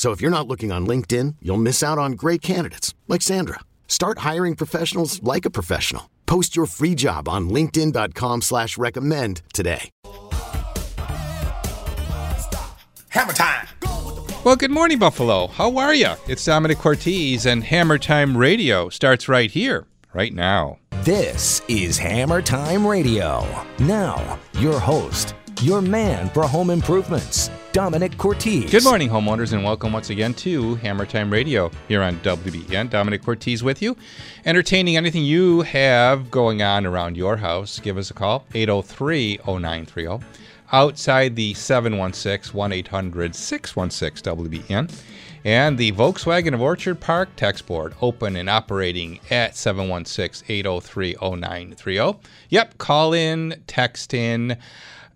So if you're not looking on LinkedIn, you'll miss out on great candidates like Sandra. Start hiring professionals like a professional. Post your free job on LinkedIn.com slash recommend today. Hammer time. Well, good morning, Buffalo. How are you? It's Domenic Cortese, and Hammer Time Radio starts right here, right now. This is Hammer Time Radio. Now, your host, your man for home improvements, Domenic Cortese. Good morning, homeowners, and welcome once again to Hammer Time Radio here on WBEN. Domenic Cortese with you. Entertaining anything you have going on around your house, give us a call, 803 0930. Outside the 716 1 800 616 WBEN. And the Volkswagen of Orchard Park text board open and operating at 716 803 0930. Yep, call in, text in.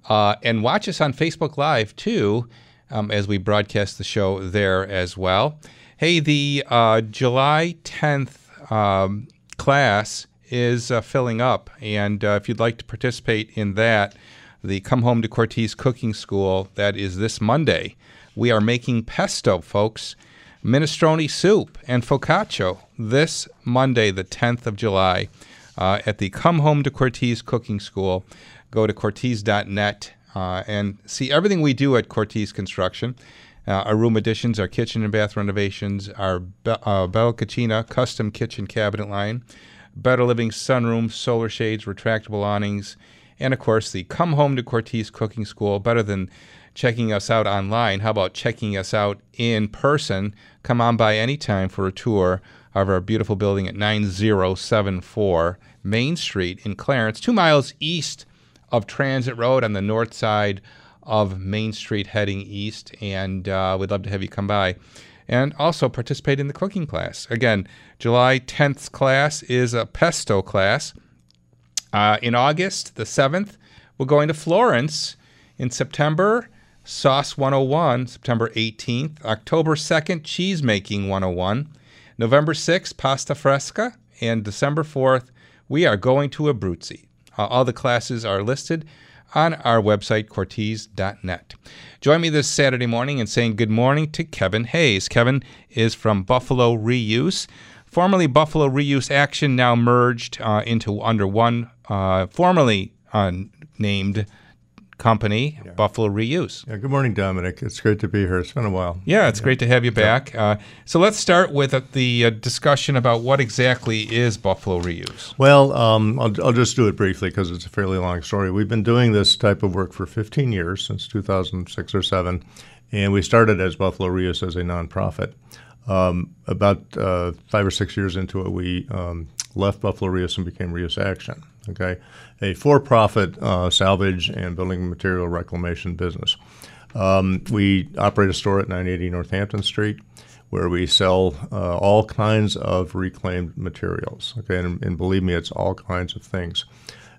Uh, and watch us on Facebook Live too, um, as we broadcast the show there as well. Hey, the uh, July 10th um, class is uh, filling up, and uh, if you'd like to participate in that, the Come Home to Cortese Cooking School, that is this Monday. We are making pesto, folks, minestrone soup, and focaccia this Monday, the 10th of July, uh, at the Come Home to Cortese Cooking School go to Cortese.net uh, and see everything we do at Cortese Construction. Uh, our room additions, our kitchen and bath renovations, our Be- uh, Bella Cucina custom kitchen cabinet line, Better Living sunroom, solar shades, retractable awnings, and of course the Come Home to Cortese Cooking School. Better than checking us out online, how about checking us out in person? Come on by anytime for a tour of our beautiful building at 9074 Main Street in Clarence, two miles east of Transit Road on the north side of Main Street heading east. And uh, we'd love to have you come by and also participate in the cooking class. Again, July 10th class is a pesto class. Uh, in August, the 7th, we're going to Florence. In September, Sauce 101, September 18th. October 2nd, Cheese Making 101. November 6th, Pasta Fresca. And December 4th, we are going to Abruzzi. Uh, all the classes are listed on our website, Cortese.net. Join me this Saturday morning in saying good morning to Kevin Hayes. Kevin is from Buffalo Reuse, formerly Buffalo Reuse Action, now merged uh, into under one, uh, formerly named company, yeah. Buffalo Reuse. Yeah, good morning, Domenic. It's great to be here. It's been a while. Yeah, it's yeah. great to have you back. Uh, so let's start with uh, the uh, discussion about what exactly is Buffalo Reuse. Well, um, I'll, I'll, just do it briefly because it's a fairly long story. We've been doing this type of work for 15 years, since 2006 or 7, and we started as Buffalo Reuse as a nonprofit. Um, about uh, five or six years into it, we um, left Buffalo Reuse and became Reuse Action. Okay, a for-profit uh, salvage and building material reclamation business. Um, we operate a store at 980 Northampton Street where we sell uh, all kinds of reclaimed materials. Okay, and, and, believe me, it's all kinds of things.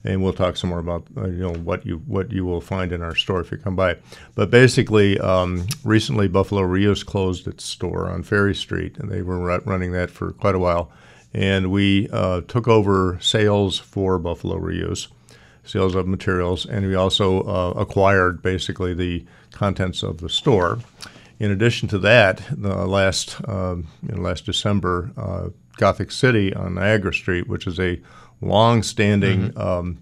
And we'll talk some more about uh, you know what you what you will find in our store if you come by. But basically, um, recently Buffalo Reuse closed its store on Ferry Street, and they were running that for quite a while and we uh, took over sales for Buffalo Reuse, sales of materials, and we also uh, acquired basically the contents of the store. In addition to that, the last um, last December, uh, Gothic City on Niagara Street, which is a long-standing mm-hmm. um,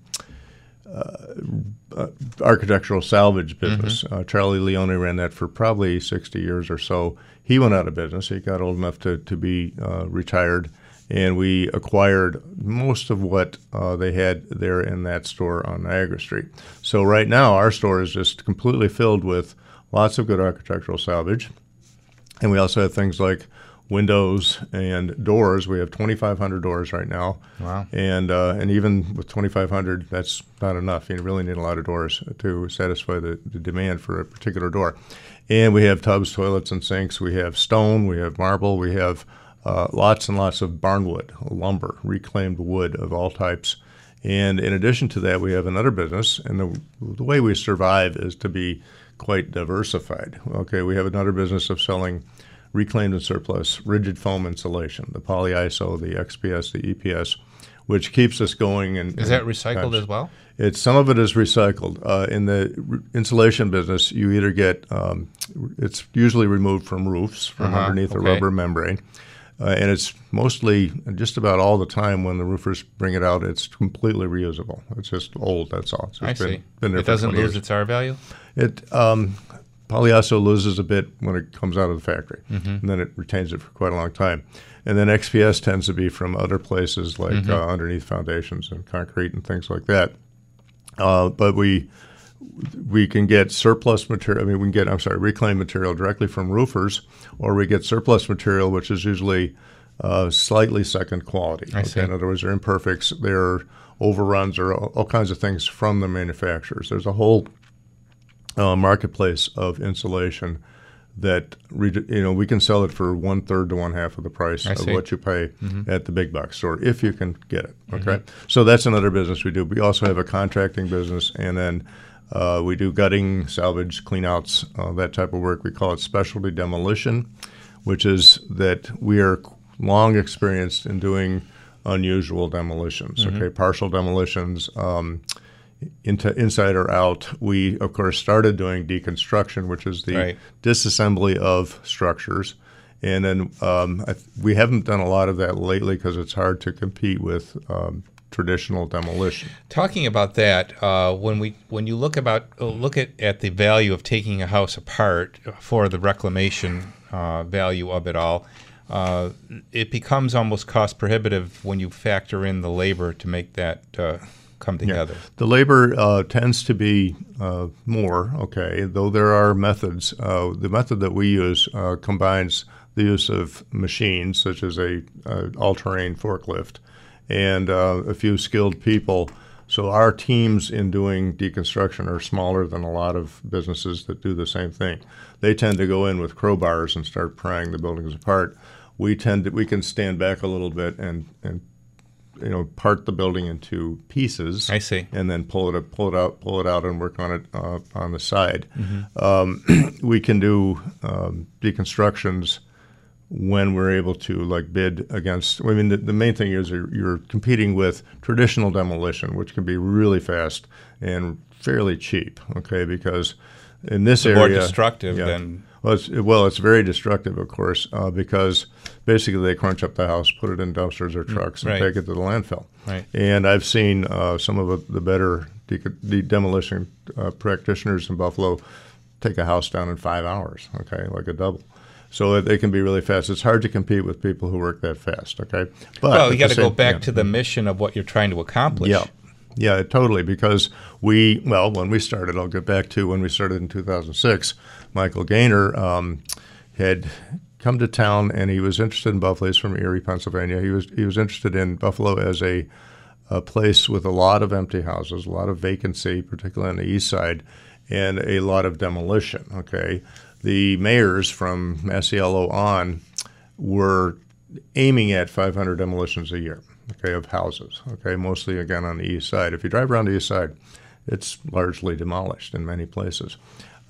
uh, uh, architectural salvage business. Mm-hmm. Uh, Charlie Leone ran that for probably 60 years or so. He went out of business. He got old enough to, to be uh, retired and we acquired most of what uh, they had there in that store on Niagara Street. So right now, our store is just completely filled with lots of good architectural salvage, and we also have things like windows and doors. We have 2,500 doors right now. Wow. And uh, and even with 2,500, that's not enough. You really need a lot of doors to satisfy the, the demand for a particular door. And we have tubs, toilets, and sinks. We have stone. We have marble. We have uh, lots and lots of barnwood, lumber, reclaimed wood of all types. And in addition to that, we have another business, and the, the way we survive is to be quite diversified. Okay, we have another business of selling reclaimed and surplus rigid foam insulation, the polyiso, the XPS, the EPS, which keeps us going. And is that recycled as well? It's some of it is recycled. Uh, in the re- insulation business, you either get um, it's usually removed from roofs from Uh-huh, underneath a rubber membrane, uh, and it's mostly just about all the time when the roofers bring it out, it's completely reusable. It's just old. That's all. It's I been, see. Been it doesn't lose years. its R value. It um, polyiso loses a bit when it comes out of the factory, Mm-hmm. and then it retains it for quite a long time. And then XPS tends to be from other places like Mm-hmm. uh, underneath foundations and concrete and things like that. Uh, but we we can get surplus material. I mean, we can get I'm sorry, reclaimed material directly from roofers, or we get surplus material, which is usually uh, slightly second quality. I see. In other words, they're imperfects, they're overruns, or all, all kinds of things from the manufacturers. There's a whole uh, marketplace of insulation that you know we can sell it for one third to one half of the price I of see. Mm-hmm. what you pay at the big box store if you can get it. Okay, so that's another business we do. We also have a contracting business, and then uh, we do gutting, salvage, cleanouts, uh, that type of work. We call it specialty demolition, which is that we are long experienced in doing unusual demolitions. Mm-hmm. Okay, partial demolitions. Um, into inside or out. We of course started doing deconstruction, which is the Right. disassembly of structures, and then um, I, th- we haven't done a lot of that lately because it's hard to compete with um, traditional demolition. Talking about that, uh, when we when you look about uh, look at, at the value of taking a house apart for the reclamation uh, value of it all, uh, it becomes almost cost prohibitive when you factor in the labor to make that uh, come together. The labor uh, tends to be uh, more, okay, though there are methods. Uh, the method that we use uh, combines the use of machines, such as a, all-terrain forklift, and uh, a few skilled people. So our teams in doing deconstruction are smaller than a lot of businesses that do the same thing. They tend to go in with crowbars and start prying the buildings apart. We tend to we can stand back a little bit and and you know part the building into pieces. I see. And then pull it pull it out, pull it out, and work on it uh, on the side. Um, we can do um, deconstructions when we're able to like bid against. I mean, the, the main thing is you're, you're competing with traditional demolition, which can be really fast and fairly cheap. Okay, because in this more area, destructive than- well, it's, well, it's very destructive, of course, uh, because basically they crunch up the house, put it in dumpsters or trucks, and right. take it to the landfill. Right. And I've seen uh, some of the better de- de- demolition uh, practitioners in Buffalo take a house down in five hours. Okay, like a double. So they can be really fast. It's hard to compete with people who work that fast. Okay, but Well, you got to go back yeah. to the mission of what you're trying to accomplish. Yeah. Yeah, totally. Because we, well, when we started, I'll get back to when we started in 2006. Michael Gaynor um, had come to town and he was interested in Buffalo. He's from Erie, Pennsylvania. He was he was interested in Buffalo as a, a place with a lot of empty houses, a lot of vacancy, particularly on the east side, and a lot of demolition. Okay, the mayors from Masiello on were aiming at 500 demolitions a year, okay, of houses, okay, mostly again on the east side. If you drive around the east side, it's largely demolished in many places.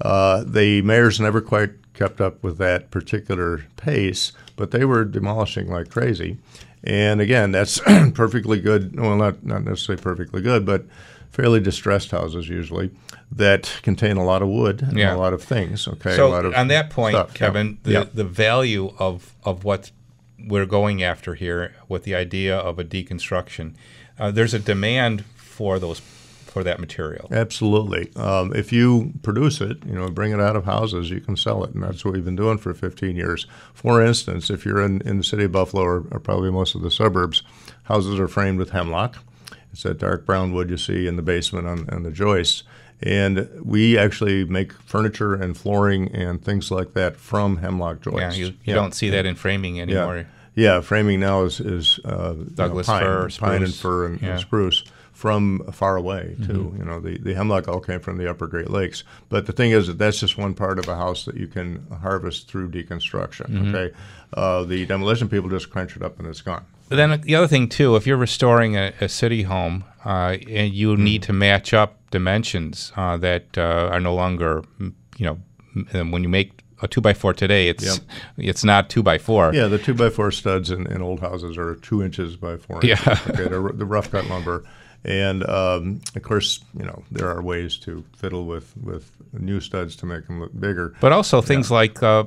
Uh, the mayors never quite kept up with that particular pace, but they were demolishing like crazy. And again, that's perfectly good. Well, not not necessarily perfectly good, but fairly distressed houses usually that contain a lot of wood and Yeah. a lot of things. Okay, So a lot of on that point, stuff. Yeah. Kevin, the, Yeah. the value of of what we're going after here with the idea of a deconstruction, uh, there's a demand for those for that material. Absolutely. Um, if you produce it, you know, bring it out of houses, you can sell it, and that's what we've been doing for 15 years. For instance, if you're in, in the city of Buffalo or, or probably most of the suburbs, houses are framed with hemlock. It's that dark brown wood you see in the basement on, on the joists. And we actually make furniture and flooring and things like that from hemlock joists. Yeah, you, you don't see that in framing anymore. Yeah. Yeah, framing now is, is uh, Douglas you know, pine, fir, pine and fir and, and spruce from far away too. You know, the, the hemlock all came from the Upper Great Lakes. But the thing is that that's just one part of a house that you can harvest through deconstruction. Okay, uh, the demolition people just crunch it up and it's gone. Then the other thing too, if you're restoring a, a city home uh, and you need to match up dimensions uh, that uh, are no longer, mm, you know, when you make a two by four today, it's Yep. it's not two by four. Yeah, the two by four studs in, in old houses are two inches by four inches. Yeah. okay, they're the rough cut lumber, and um, of course, you know there are ways to fiddle with with new studs to make them look bigger. But also things like uh,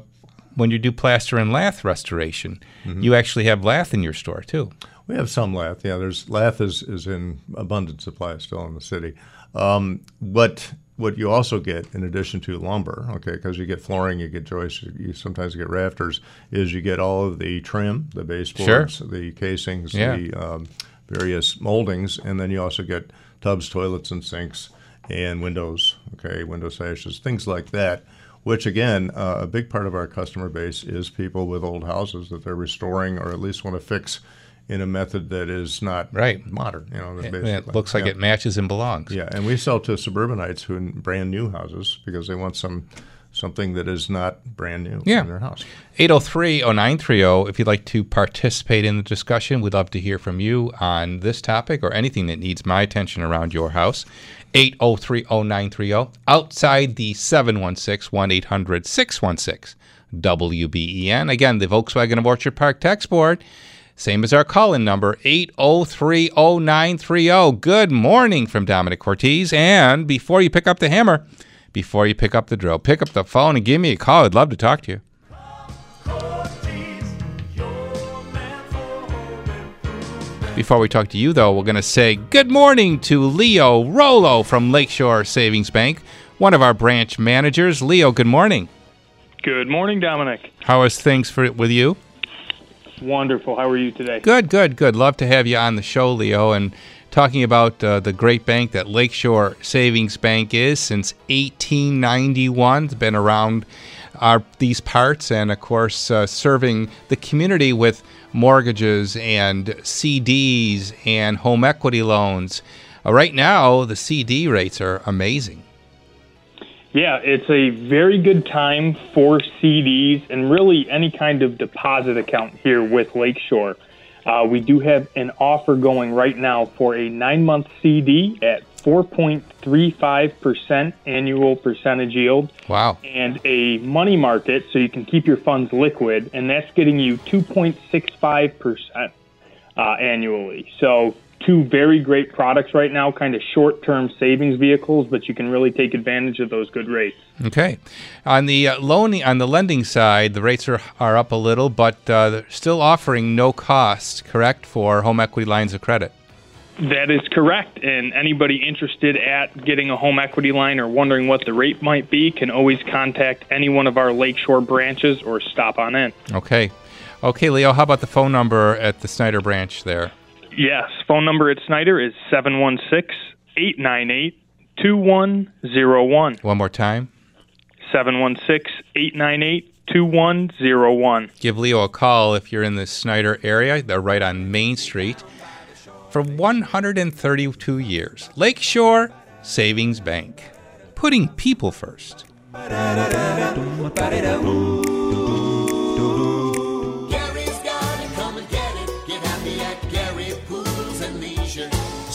when you do plaster and lath restoration, Mm-hmm. you actually have lath in your store too. We have some lath. Yeah, there's lath is, is in abundant supply still in the city. Um, but what you also get in addition to lumber, okay, because you get flooring, you get joists, you, sometimes get rafters, is you get all of the trim, the baseboards, the casings, Yeah. the um, various moldings, and then you also get tubs, toilets, and sinks, and windows, okay, window sashes, things like that. Which again, uh, a big part of our customer base is people with old houses that they're restoring or at least want to fix in a method that is not Right. modern. You know, basically. it looks like yeah. it matches and belongs. Yeah, and we sell to suburbanites who in brand new houses because they want some something that is not brand new Yeah. in their house. 803 0930. oh, If you'd like to participate in the discussion, we'd love to hear from you on this topic or anything that needs my attention around your house. 803 0930. oh, Outside the 716 1 800 616 WBEN. Again, the Volkswagen of Orchard Park text board. Same as our call in number, 803 0930. oh. Good morning from Domenic Cortese. And before you pick up the hammer, before you pick up the drill, pick up the phone and give me a call. I'd love to talk to you. Before we talk to you, though, we're going to say good morning to Leo Rolo from Lakeshore Savings Bank, one of our branch managers. Leo, good morning. Good morning, Domenic. How is things for with you? Wonderful. How are you today? Good, good, good. Love to have you on the show, Leo, and talking about uh, the great bank that Lakeshore Savings Bank is since 1891. It's been around our these parts, and of course, uh, serving the community with mortgages and CDs and home equity loans. Uh, right now, the CD rates are amazing. Yeah, it's a very good time for CDs and really any kind of deposit account here with Lakeshore. Uh, we do have an offer going right now for a nine month CD at 4.35% annual percentage yield Wow. and a money market so you can keep your funds liquid, and that's getting you 2.65% uh, annually. So, two very great products right now, kind of short term savings vehicles, but you can really take advantage of those good rates. Okay. On the uh, loan on the lending side, the rates are, are up a little, but uh, they're still offering no cost, correct, for home equity lines of credit. That is correct. And anybody interested at getting a home equity line or wondering what the rate might be can always contact any one of our Lakeshore branches or stop on in. Okay. Okay, Leo, how about the phone number at the Snyder branch there? Yes, phone number at Snyder is 716 898 2101. One more time. 716 898 2101. Give Leo a call if you're in the Snyder area. They're right on Main Street. For 132 years, Lakeshore Savings Bank, putting people first.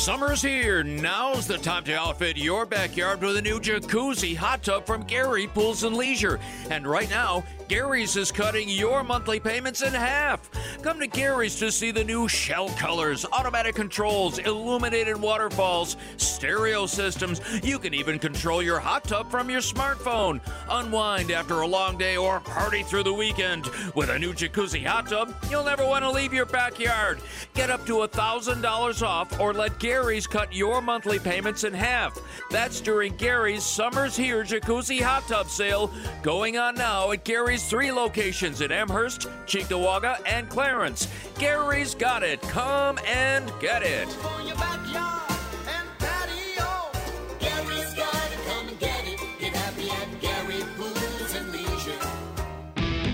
Summer's here. Now's the time to outfit your backyard with a new jacuzzi hot tub from Gary Pools and Leisure. And right now, Gary's is cutting your monthly payments in half. Come to Gary's to see the new shell colors, automatic controls, illuminated waterfalls, stereo systems. You can even control your hot tub from your smartphone. Unwind after a long day or party through the weekend. With a new jacuzzi hot tub, you'll never want to leave your backyard. Get up to $1,000 off or let Gary Gary's cut your monthly payments in half. That's during Gary's Summer's Here Jacuzzi Hot Tub Sale going on now at Gary's three locations in Amherst, Cheektowaga, and Clarence. Gary's got it. Come and get it.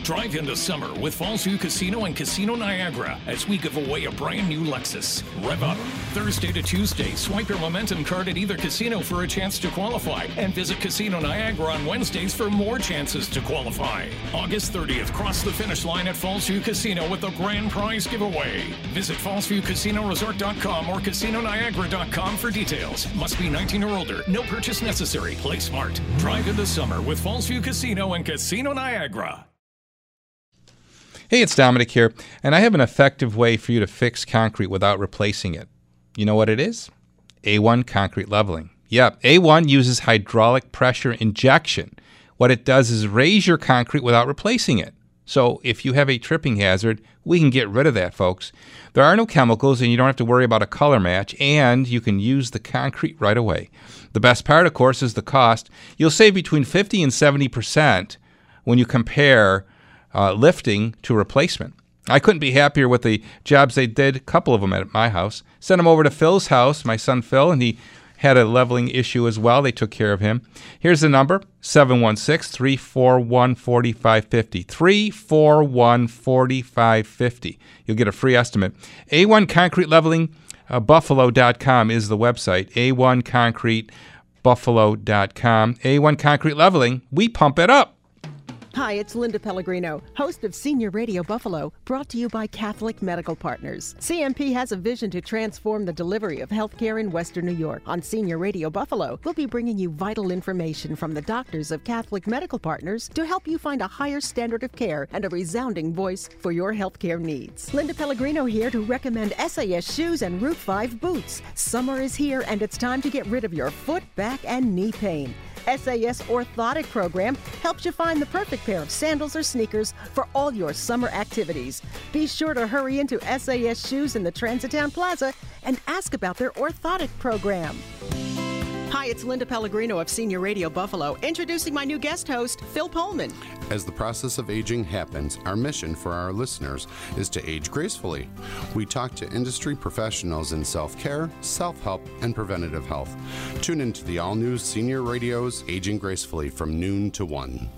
Drive into summer with Fallsview Casino and Casino Niagara as we give away a brand new Lexus. Rev up. Thursday to Tuesday, swipe your momentum card at either casino for a chance to qualify, and visit Casino Niagara on Wednesdays for more chances to qualify. August 30th, cross the finish line at Fallsview Casino with a grand prize giveaway. Visit fallsviewcasinoresort.com or casinoniagara.com for details. Must be 19 or older. No purchase necessary. Play smart. Drive into summer with Fallsview Casino and Casino Niagara. Hey, it's Domenic here, and I have an effective way for you to fix concrete without replacing it. You know what it is? A1 concrete leveling. Yep, A1 uses hydraulic pressure injection. What it does is raise your concrete without replacing it. So if you have a tripping hazard, we can get rid of that, folks. There are no chemicals, and you don't have to worry about a color match, and you can use the concrete right away. The best part, of course, is the cost. You'll save between 50 and 70 percent when you compare uh, lifting to replacement. I couldn't be happier with the jobs they did, a couple of them at my house. Sent them over to Phil's house, my son Phil, and he had a leveling issue as well. They took care of him. Here's the number 716 341 4550. 341 4550. You'll get a free estimate. A1 Concrete Leveling uh, Buffalo.com is the website. A1 Concrete Buffalo.com. A1 Concrete Leveling, we pump it up. Hi, it's Linda Pellegrino, host of Senior Radio Buffalo, brought to you by Catholic Medical Partners. CMP has a vision to transform the delivery of healthcare in Western New York. On Senior Radio Buffalo, we'll be bringing you vital information from the doctors of Catholic Medical Partners to help you find a higher standard of care and a resounding voice for your healthcare needs. Linda Pellegrino here to recommend SAS shoes and Route 5 boots. Summer is here and it's time to get rid of your foot, back, and knee pain. SAS Orthotic Program helps you find the perfect pair of sandals or sneakers for all your summer activities. Be sure to hurry into SAS Shoes in the Transitown Plaza and ask about their orthotic program. Hi, it's Linda Pellegrino of Senior Radio Buffalo, introducing my new guest host, Phil Pullman. As the process of aging happens, our mission for our listeners is to age gracefully. We talk to industry professionals in self care, self help, and preventative health. Tune into the all new Senior Radio's Aging Gracefully from noon to 1.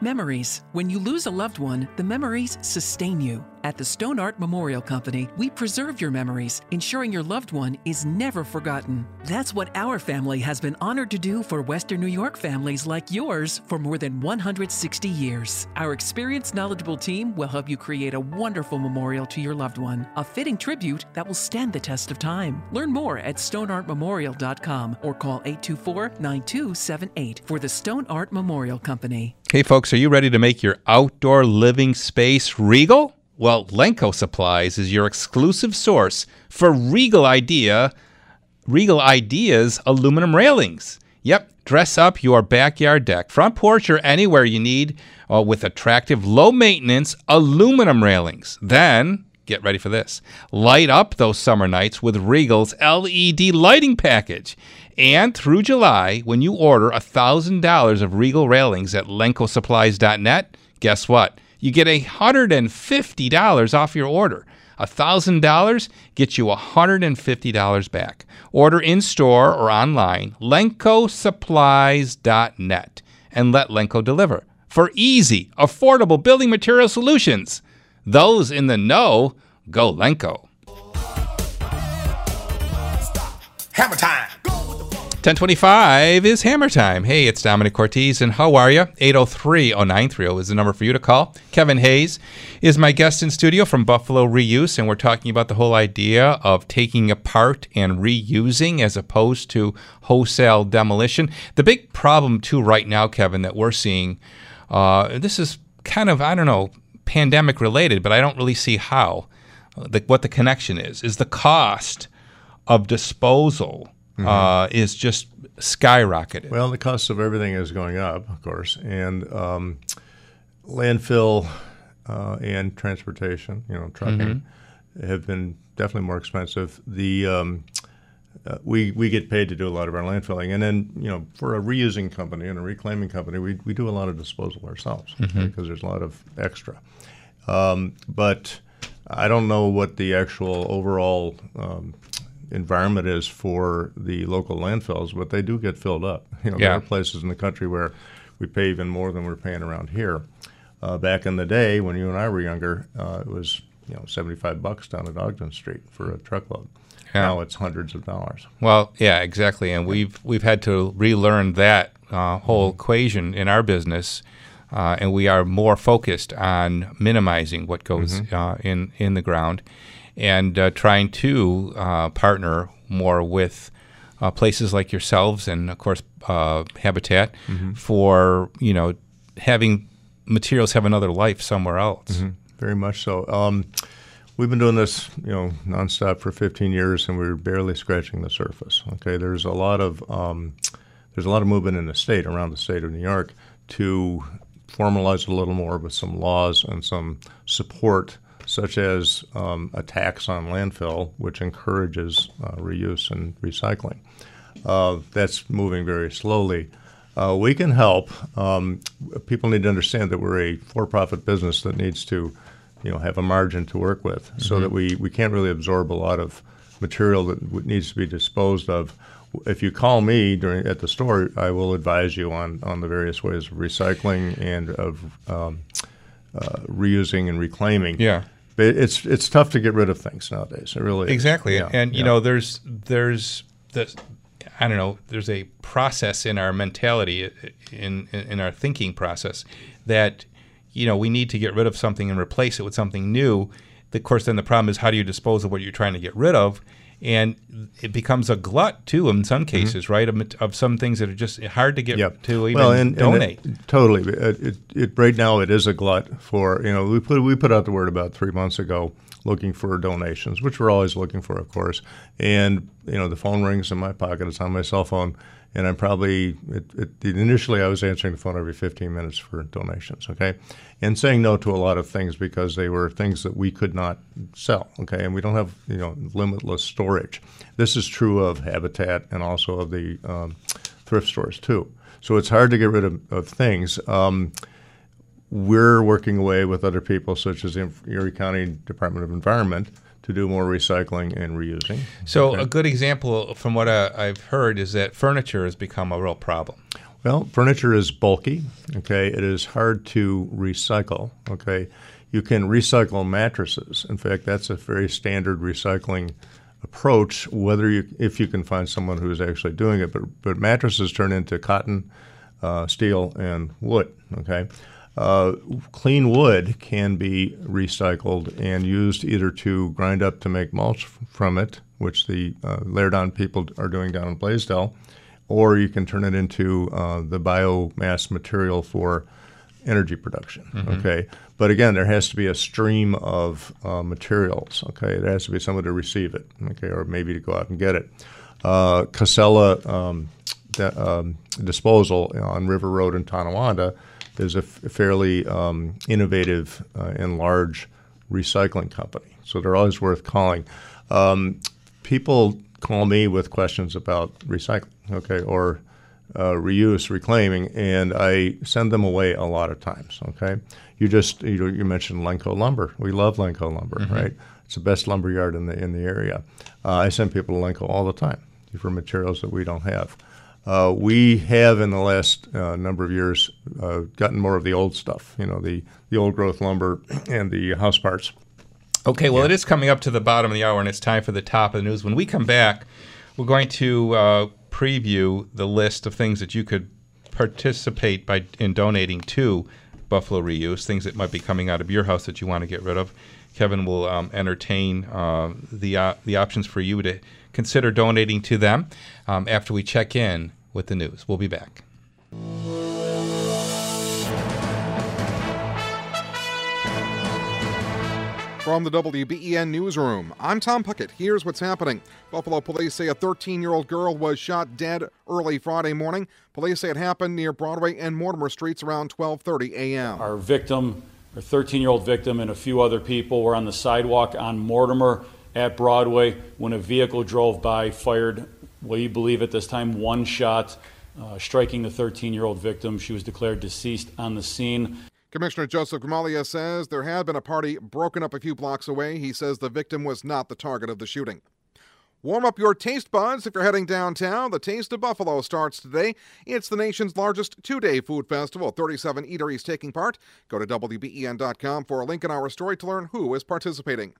Memories. When you lose a loved one, the memories sustain you. At the Stone Art Memorial Company, we preserve your memories, ensuring your loved one is never forgotten. That's what our family has been honored to do for Western New York families like yours for more than 160 years. Our experienced, knowledgeable team will help you create a wonderful memorial to your loved one, a fitting tribute that will stand the test of time. Learn more at stoneartmemorial.com or call 824 9278 for the Stone Art Memorial Company. Hey, folks, are you ready to make your outdoor living space regal? Well, Lenko Supplies is your exclusive source for Regal Idea, Regal Ideas aluminum railings. Yep, dress up your backyard deck, front porch, or anywhere you need uh, with attractive, low maintenance aluminum railings. Then, get ready for this light up those summer nights with Regal's LED lighting package. And through July, when you order $1,000 of Regal railings at lenkosupplies.net, guess what? You get $150 off your order. $1,000 gets you $150 back. Order in store or online, lenkosupplies.net, and let Lenko deliver. For easy, affordable building material solutions, those in the know, go Lenko. Hammer time. 1025 is hammer time. Hey, it's Domenic Cortese, and how are you? 803-0930 is the number for you to call. Kevin Hayes is my guest in studio from Buffalo Reuse, and we're talking about the whole idea of taking apart and reusing as opposed to wholesale demolition. The big problem, too, right now, Kevin, that we're seeing, uh, this is kind of, I don't know, pandemic related, but I don't really see how, the, what the connection is, is the cost of disposal uh, is just skyrocketed. Well, the cost of everything is going up, of course, and um, landfill uh, and transportation, you know, trucking, have been definitely more expensive. The um, uh, we we get paid to do a lot of our landfilling, and then you know for a reusing company and a reclaiming company, we we do a lot of disposal ourselves because Mhm. there's a lot of extra. Um, but I don't know what the actual overall um, environment is for the local landfills, but they do get filled up. You know, there are places in the country where we pay even more than we're paying around here. Uh, back in the day when you and I were younger, uh, it was you know seventy five bucks down at Ogden Street for a truckload. Yeah. Now it's hundreds of dollars. Well, yeah, exactly, and we've we've had to relearn that uh, whole equation in our business, uh, and we are more focused on minimizing what goes Mhm. uh, in in the ground, and uh, trying to uh, partner more with uh, places like yourselves and of course uh, Habitat Mhm. for you know having materials have another life somewhere else. Mhm. Very much so. Um, we've been doing this, you know, nonstop for 15 years, and we're barely scratching the surface. Okay, there's a lot of um, there's a lot of movement in the state, around the state of New York, to formalize it a little more with some laws and some support, such as um, a tax on landfill, which encourages uh, reuse and recycling. Uh, that's moving very slowly. Uh, we can help. Um, people need to understand that we're a for-profit business that needs to, you know, have a margin to work with, so Mhm. that we, we can't really absorb a lot of material that w- needs to be disposed of. If you call me during at the store, I will advise you on, on the various ways of recycling and of um, uh, reusing and reclaiming. Yeah. But it's it's tough to get rid of things nowadays. It really is. Exactly, Yeah, and you yeah. know, there's there's the I don't know, there's a process in our mentality, in in, in our thinking process, that you know we need to get rid of something and replace it with something new. Of course, then the problem is how do you dispose of what you're trying to get rid of, and it becomes a glut too in some mm-hmm. cases, right? Of, of some things that are just hard to get to even well, and, and donate. it- totally. It, it, it, right now, it is a glut for you know. We put we put out the word about three months ago, looking for donations, which we're always looking for, of course. And you know, the phone rings in my pocket. It's on my cell phone, and I'm probably it, it, initially I was answering the phone every 15 minutes for donations. Okay, and saying no to a lot of things because they were things that we could not sell. Okay, and we don't have you know limitless storage. This is true of Habitat and also of the um, thrift stores too. So it's hard to get rid of, of things. Um, we're working away with other people, such as the Erie County Department of Environment, to do more recycling and reusing. So Okay. a good example from what uh, I've heard is that furniture has become a real problem. Well, furniture is bulky. Okay, it is hard to recycle. Okay, you can recycle mattresses. In fact, that's a very standard recycling approach. Whether you, if you can find someone who is actually doing it, but but mattresses turn into cotton, uh, steel, and wood. Okay. Uh, clean wood can be recycled and used either to grind up to make mulch f- from it, which the uh, Lairdon people are doing down in Blasdell, or you can turn it into uh, the biomass material for energy production. Mhm. Okay, but again, there has to be a stream of uh, materials. Okay, there has to be someone to receive it. Okay, or maybe to go out and get it. Uh, Casella um, da- um, disposal on River Road in Tonawanda is a f- fairly um, innovative uh, and large recycling company. So they're always worth calling. Um, people call me with questions about recycling, okay, or uh, reuse, reclaiming, and I send them away a lot of times. Okay, you just you, you mentioned Lenco Lumber. We love Lenco Lumber, Mhm. right? It's the best lumber yard in the in the area. Uh, I send people to Lenco all the time for materials that we don't have. Uh, we have in the last uh, number of years uh, gotten more of the old stuff, you know, the the old growth lumber and the house parts. Okay, well, it is coming up to the bottom of the hour, and it's time for the top of the news. When we come back, we're going to uh, preview the list of things that you could participate by in donating to Buffalo Reuse, things that might be coming out of your house that you want to get rid of. Kevin will um, entertain uh, the uh, the options for you to consider donating to them um, after we check in with the news. We'll be back. From the WBEN Newsroom, I'm Tom Puckett. Here's what's happening. Buffalo police say a 13 year old girl was shot dead early Friday morning. Police say it happened near Broadway and Mortimer Streets around 12:30 a.m. Our victim, our 13 year old victim, and a few other people were on the sidewalk on Mortimer at Broadway when a vehicle drove by, fired, we believe at this time, one shot, uh, striking the 13 year old victim. She was declared deceased on the scene. Commissioner Joseph Gramaglia says there had been a party broken up a few blocks away. He says the victim was not the target of the shooting. Warm up your taste buds if you're heading downtown. The Taste of Buffalo starts today. It's the nation's largest two day food festival. 37 eateries taking part. Go to WBEN.com for a link in our story to learn who is participating.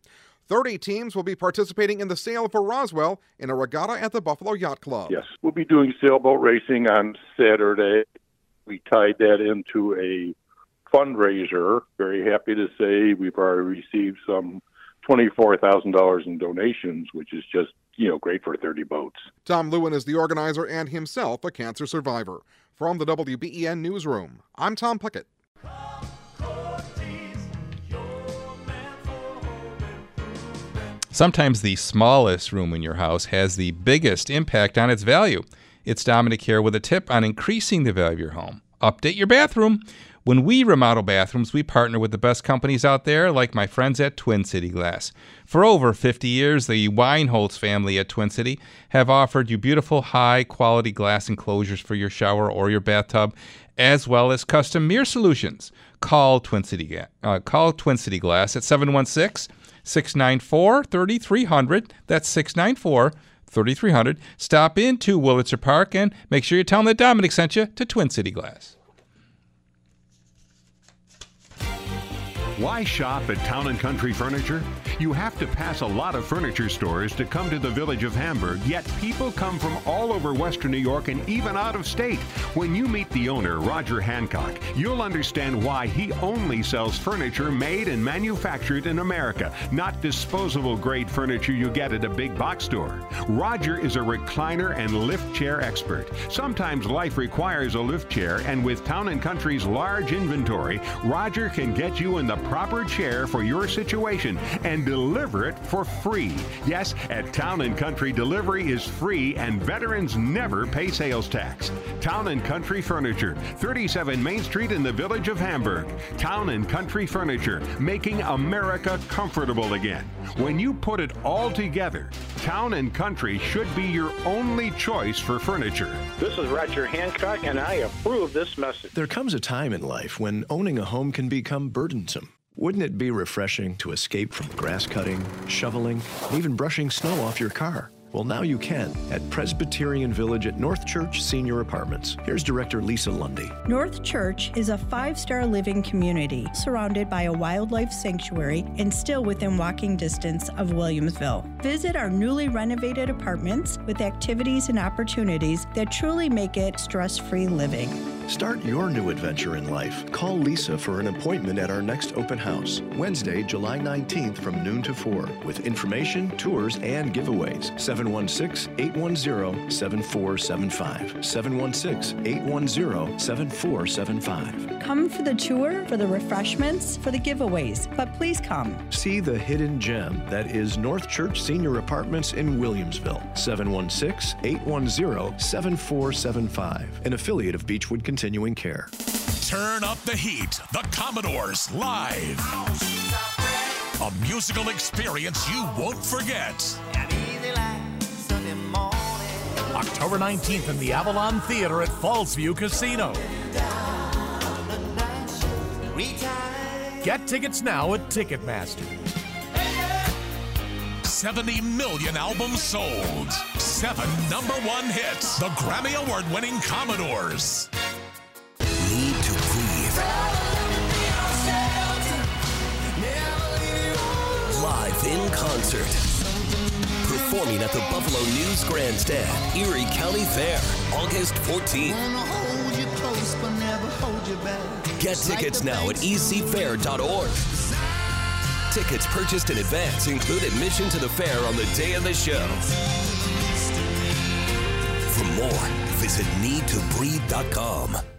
30 teams will be participating in the sail for Roswell in a regatta at the Buffalo Yacht Club. Yes, we'll be doing sailboat racing on Saturday. We tied that into a fundraiser. Very happy to say we've already received some $24,000 in donations, which is just, you know, great for 30 boats. Tom Lewin is the organizer and himself a cancer survivor. From the WBEN Newsroom, I'm Tom Puckett. Sometimes the smallest room in your house has the biggest impact on its value. It's Domenic here with a tip on increasing the value of your home. Update your bathroom. When we remodel bathrooms, we partner with the best companies out there, like my friends at Twin City Glass. For over 50 years, the Weinholz family at Twin City have offered you beautiful, high quality glass enclosures for your shower or your bathtub, as well as custom mirror solutions. Call Twin City, uh, call Twin City Glass at 716 694 3300. That's 694 3300. Stop into Wurlitzer Park and make sure you tell them that Domenic sent you to Twin City Glass. Why shop at Town and Country Furniture? You have to pass a lot of furniture stores to come to the village of Hamburg, yet people come from all over Western New York and even out of state. When you meet the owner, Roger Hancock, you'll understand why he only sells furniture made and manufactured in America, not disposable grade furniture you get at a big box store. Roger is a recliner and lift chair expert. Sometimes life requires a lift chair, and with Town and Country's large inventory, Roger can get you in the proper chair for your situation and deliver it for free. Yes, at Town and Country, delivery is free and veterans never pay sales tax. Town and Country Furniture, 37 Main Street in the village of Hamburg. Town and Country Furniture, making America comfortable again. When you put it all together, Town and Country should be your only choice for furniture. This is Roger Hancock, and I approve this message. There comes a time in life when owning a home can become burdensome. Wouldn't it be refreshing to escape from grass cutting, shoveling, and even brushing snow off your car? Well, now you can at Presbyterian Village at North Church Senior Apartments. Here's Director Lisa Lundy. North Church is a five star living community surrounded by a wildlife sanctuary and still within walking distance of Williamsville. Visit our newly renovated apartments with activities and opportunities that truly make it stress free living. Start your new adventure in life. Call Lisa for an appointment at our next open house, Wednesday, July 19th from noon to 4, with information, tours, and giveaways. 716 810 7475. 716 810 7475. Come for the tour, for the refreshments, for the giveaways, but please come. See the hidden gem that is North Church Senior Apartments in Williamsville. 716 810 7475. An affiliate of Beechwood Continuing Care. Turn up the heat. The Commodores live. A musical experience you won't forget. October 19th in the Avalon Theater at Fallsview Casino. Get tickets now at Ticketmaster. 70 million albums sold. Seven number one hits. The Grammy Award winning Commodores. Live in concert. Performing at the Buffalo News Grandstand, Erie County Fair, August 14th. Get tickets now at ecfair.org. Tickets purchased in advance include admission to the fair on the day of the show. For more, visit needtobreathe.com.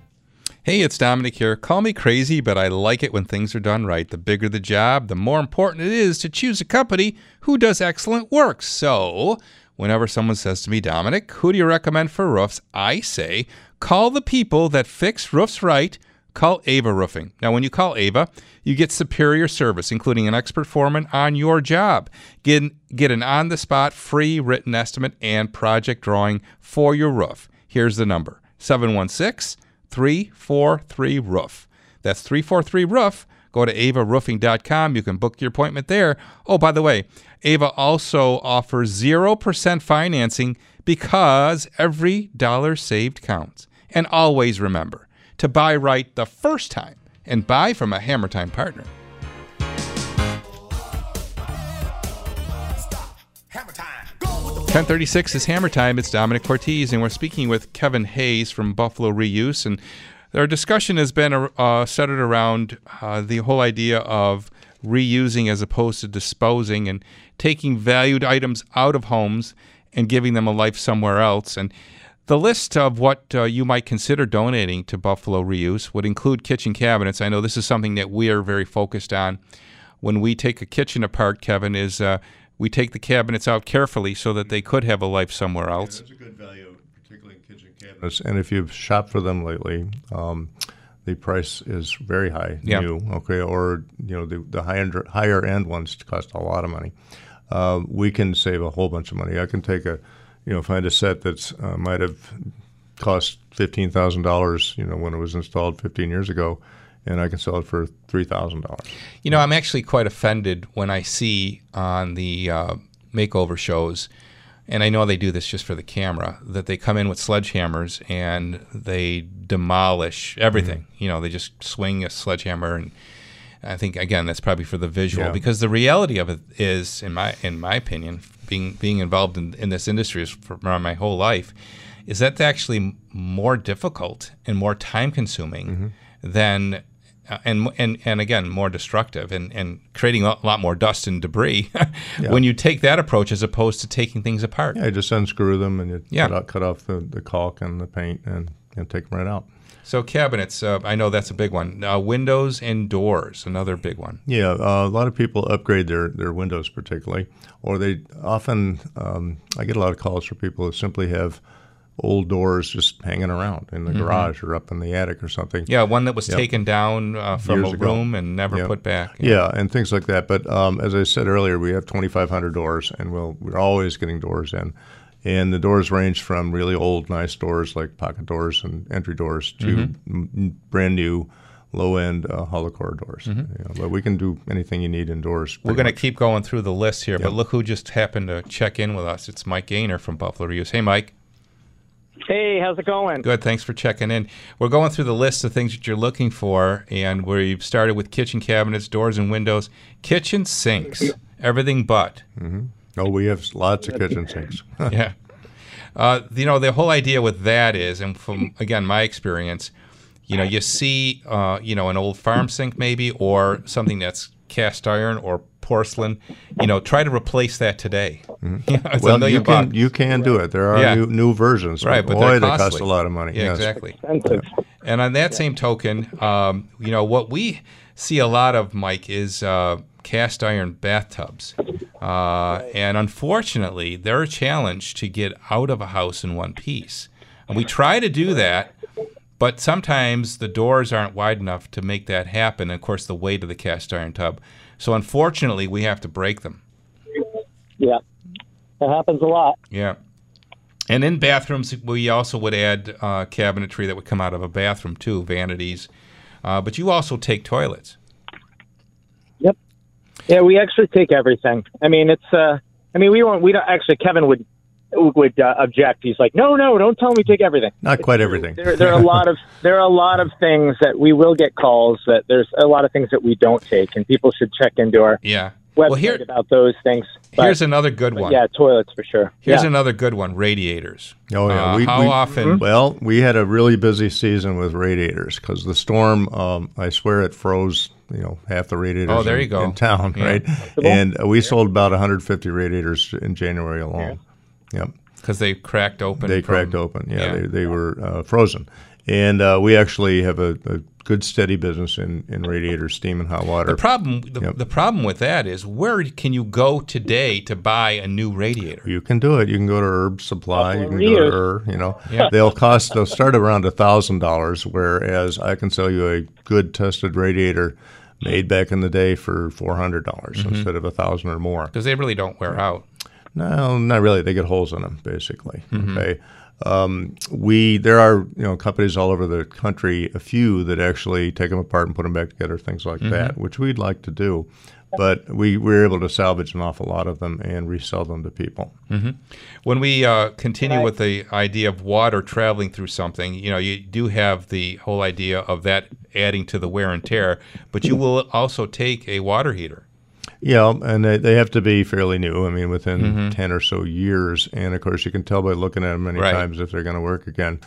Hey, it's Domenic here. Call me crazy, but I like it when things are done right. The bigger the job, the more important it is to choose a company who does excellent work. So, whenever someone says to me, Domenic, who do you recommend for roofs? I say, call the people that fix roofs right. call Ava Roofing. Now, when you call Ava, you get superior service, including an expert foreman on your job. Get, get an on the spot free written estimate and project drawing for your roof. Here's the number 716 343 Roof. That's 343 Roof. Go to avaroofing.com. You can book your appointment there. Oh, by the way, Ava also offers 0% financing because every dollar saved counts. And always remember to buy right the first time and buy from a Hammer Time partner. 1036 is Hammer Time. It's Domenic Cortese, and we're speaking with Kevin Hayes from Buffalo Reuse. And our discussion has been uh, centered around uh, the whole idea of reusing as opposed to disposing and taking valued items out of homes and giving them a life somewhere else. And the list of what uh, you might consider donating to Buffalo Reuse would include kitchen cabinets. I know this is something that we are very focused on. When we take a kitchen apart, Kevin, is uh, we take the cabinets out carefully so that they could have a life somewhere else. That's a good value, particularly in kitchen cabinets. And if you've shopped for them lately, um, the price is very high, Yeah. new. Okay, or you know the the higher higher end ones cost a lot of money. Uh, we can save a whole bunch of money. I can take a, you know, find a set that uh, might have cost fifteen thousand dollars, you know, when it was installed fifteen years ago, and I can sell it for three thousand dollars. You know, I'm actually quite offended when I see on the uh, makeover shows, and I know they do this just for the camera, that they come in with sledgehammers and they demolish everything. You know, they just swing a sledgehammer, and I think again that's probably for the visual Yeah. because the reality of it is, in my in my opinion, being being involved in, in this industry is for my whole life, is that actually more difficult and more time consuming than uh, and and and again more destructive and and creating a lot more dust and debris when you take that approach as opposed to taking things apart. Yeah, you just unscrew them and you Yeah. cut, out, cut off the, the caulk and the paint and, and take them right out. So cabinets, uh, I know that's a big one. Uh, windows and doors, another big one. Yeah, uh, a lot of people upgrade their, their windows, particularly, or they often. Um, I get a lot of calls for people who simply have old doors just hanging around in the Mhm. garage or up in the attic or something. Yeah, one that was Yep. taken down uh, from Years a ago. room and never Yeah. put back. Yeah. and things like that. But um, as I said earlier, we have 2,500 doors, and we'll, we're always getting doors in. And the doors range from really old, nice doors like pocket doors and entry doors to Mhm. m- brand new, low end uh, hollow core doors. Mhm. You know, but we can do anything you need indoors. We're going to keep going through the list here, but look who just happened to check in with us. It's Mike Gaynor from Buffalo Reuse. Hey, Mike. Hey, how's it going? Good. Thanks for checking in. We're going through the list of things that you're looking for, and we've started with kitchen cabinets, doors and windows, kitchen sinks, everything but. Mm-hmm. Oh, we have lots of kitchen sinks. yeah. Uh, you know, the whole idea with that is, and from again my experience, you know, you see, uh, you know, an old farm sink maybe, or something that's cast iron or porcelain. You know, try to replace that today. You know, Mm-hmm. well, you can bucks. you can do it. There are Yeah. new, new versions, right? But boy, they're cost costly. a lot of money. Yeah, yes. exactly. And on that same token, um, you know what we see a lot of, Mike, is uh, cast iron bathtubs, uh, and unfortunately, they're a challenge to get out of a house in one piece. And we try to do that, but sometimes the doors aren't wide enough to make that happen. And of course, the weight of the cast iron tub. So unfortunately, we have to break them. Yeah, that happens a lot. Yeah. And in bathrooms, we also would add uh, cabinetry that would come out of a bathroom too, vanities. Uh, but you also take toilets. Yep. Yeah, we actually take everything. I mean, it's. uh I mean, we won't. We don't actually. Kevin would would uh, object. He's like, no, no, don't tell me take everything. Not quite everything. There, there are a lot of there are a lot of things that we will get calls that there's a lot of things that we don't take, and people should check into our Yeah. website Well, here- about those things. But- Here's another good one. Yeah, toilets for sure. Here's yeah. another good one: radiators. Oh yeah. Uh, we, how we- often? Well, we had a really busy season with radiators because the storm. Um, I swear it froze. You know, half the radiators. Oh, there in, you go. in town, Yeah. right? And uh, we sold about 150 radiators in January alone. Yep. Because they cracked open. They from- cracked open. Yeah, yeah. They, they were uh, frozen. And uh, we actually have a, a good steady business in, in radiator steam and hot water. The problem, the, Yep. the problem with that is where can you go today to buy a new radiator? You can do it. You can go to Herb Supply. You can go to Ur, you know. Yeah. They'll cost. They'll start around a thousand dollars, whereas I can sell you a good tested radiator made back in the day for four hundred dollars Mhm. instead of a thousand or more. Because they really don't wear out. No, not really. They get holes in them, basically. Mhm. Okay. Um, we there are you know companies all over the country, a few that actually take them apart and put them back together, things like Mhm. that, which we'd like to do. But we we're able to salvage an awful lot of them and resell them to people. hmm When we uh, continue with the idea of water traveling through something, you know, you do have the whole idea of that adding to the wear and tear, but you will also take a water heater. Yeah, and they, they have to be fairly new. I mean, within Mhm. 10 or so years. And of course, you can tell by looking at them many Right. times if they're going to work again.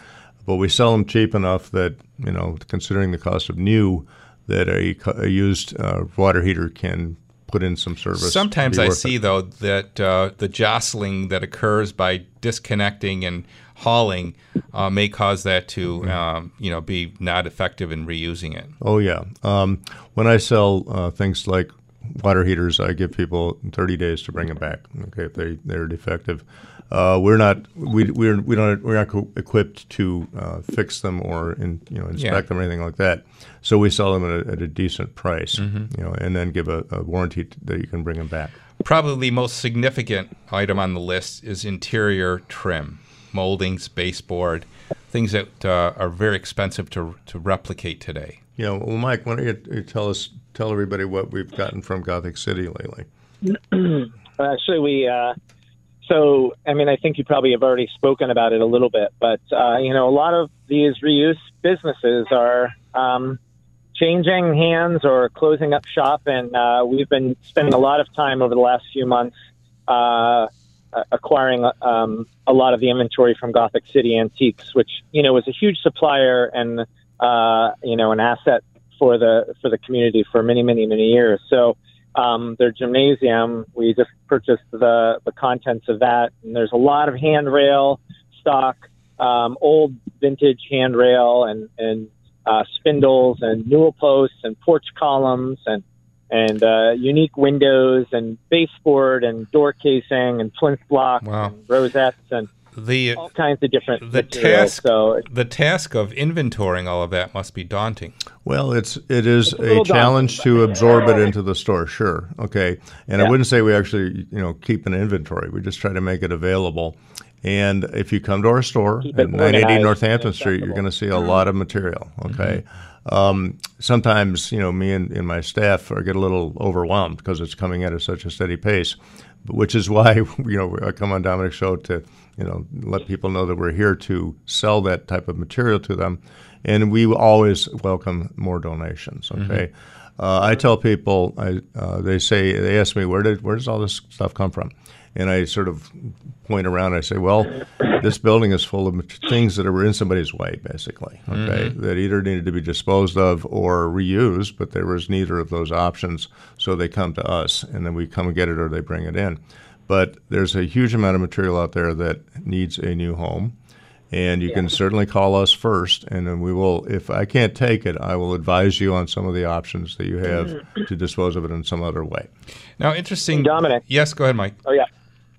But we sell them cheap enough that, you know, considering the cost of new, that a, a used uh, water heater can put in some service. Sometimes I see it. though that uh, the jostling that occurs by disconnecting and hauling uh, may cause that to Mm-hmm. um, you know be not effective in reusing it. Oh yeah. Um, when I sell uh, things like water heaters, I give people 30 days to bring them back. Okay, if they they're defective, uh, we're not we we're we don't we're not equipped to uh, fix them or in, you know inspect Yeah. them or anything like that. So we sell them at a, at a decent price, Mhm. you know, and then give a, a warranty t- that you can bring them back. Probably the most significant item on the list is interior trim, moldings, baseboard, things that uh, are very expensive to to replicate today. Yeah. Well, Mike, why don't you, you tell us tell everybody what we've gotten from Gothic City lately? Actually, we. Uh, so, I mean, I think you probably have already spoken about it a little bit, but uh, you know, a lot of these reuse businesses are um, changing hands or closing up shop, and uh, we've been spending a lot of time over the last few months uh, acquiring um, a lot of the inventory from Gothic City Antiques, which you know was a huge supplier and uh, you know an asset for the for the community for many, many, many years. So um, their gymnasium. We just purchased the the contents of that, and there's a lot of handrail stock, um, old vintage handrail, and and uh, spindles and newel posts and porch columns and and uh, unique windows and baseboard and door casing and plinth block and rosettes and The all kinds of different the materials. task So the task of inventorying all of that must be daunting. Well, it's it is a a, little challenge to absorb it into the store, sure. Okay, and I wouldn't say we actually you know keep an inventory. We just try to make it available. And if you come to our store Keep it at 980 Northampton Street, you're going to see a Mm-hmm. lot of material. Okay. Um, sometimes you know me and, and my staff are get a little overwhelmed because it's coming at such a steady pace, but- which is why you know I come on Domenic's show to you know let people know that we're here to sell that type of material to them, and we always welcome more donations. Okay. Uh, I tell people, I, uh, they say, they ask me, where did, where does all this stuff come from? And I sort of point around. I say, well, this building is full of things that were in somebody's way, basically. Okay, Mhm. that either needed to be disposed of or reused, but there was neither of those options. So they come to us, and then we come and get it, or they bring it in. But there's a huge amount of material out there that needs a new home. And you can certainly call us first, and then we will. If I can't take it, I will advise you on some of the options that you have to dispose of it in some other way. Now, interesting, Domenic. Yes, go ahead, Mike. Oh yeah.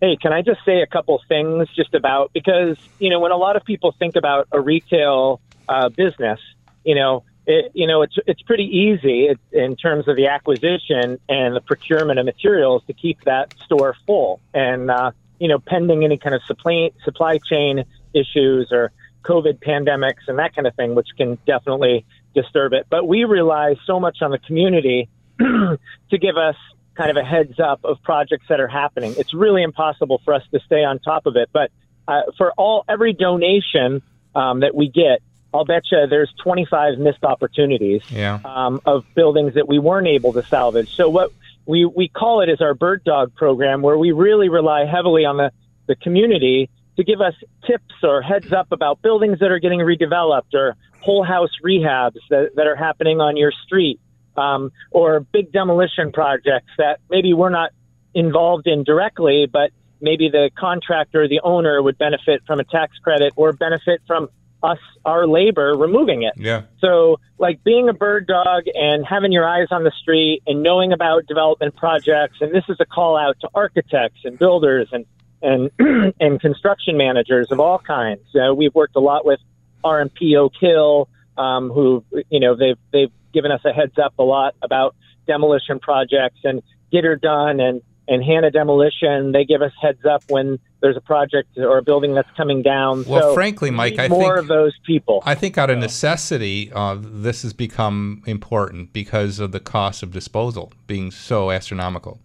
Hey, can I just say a couple things just about because you know when a lot of people think about a retail uh, business, you know, it, you know it's it's pretty easy in terms of the acquisition and the procurement of materials to keep that store full, and uh, you know, pending any kind of supply supply chain issues or COVID pandemics and that kind of thing, which can definitely disturb it. But we rely so much on the community to give us kind of a heads up of projects that are happening. It's really impossible for us to stay on top of it. But uh, for all every donation um, that we get, I'll bet you there's 25 missed opportunities Yeah. um, of buildings that we weren't able to salvage. So what we we call it is our bird dog program, where we really rely heavily on the the community to give us tips or heads up about buildings that are getting redeveloped or whole house rehabs that, that are happening on your street um, or big demolition projects that maybe we're not involved in directly, but maybe the contractor, or the owner would benefit from a tax credit or benefit from us our labor removing it. Yeah. So, like being a bird dog and having your eyes on the street and knowing about development projects, and this is a call out to architects and builders and and and construction managers of all kinds. Uh, we've worked a lot with RMP Oak Hill, um, who you know they've they've given us a heads up a lot about demolition projects and get her done and and Hannah Demolition. They give us heads up when there's a project or a building that's coming down. Well, So frankly, Mike, I more think of those people. I think out of necessity, uh, this has become important because of the cost of disposal being so astronomical.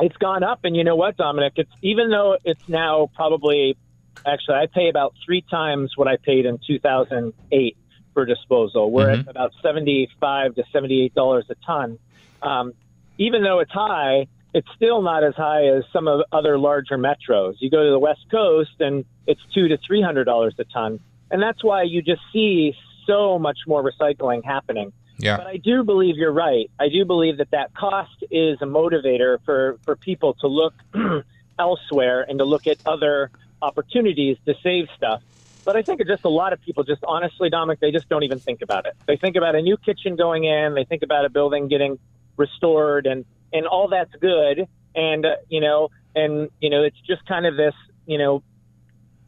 it's gone up and you know what domenic it's even though it's now probably actually i pay about three times what i paid in 2008 for disposal we're Mhm. at about 75 to 78 dollars a ton um, even though it's high it's still not as high as some of other larger metros you go to the west coast and it's two to three hundred dollars a ton and that's why you just see so much more recycling happening Yeah. but I do believe you're right. I do believe that that cost is a motivator for, for people to look elsewhere and to look at other opportunities to save stuff. But I think just a lot of people just honestly, Domenic, they just don't even think about it. They think about a new kitchen going in, they think about a building getting restored and, and all that's good. And, uh, you know, and, you know, it's just kind of this, you know,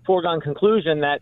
foregone conclusion that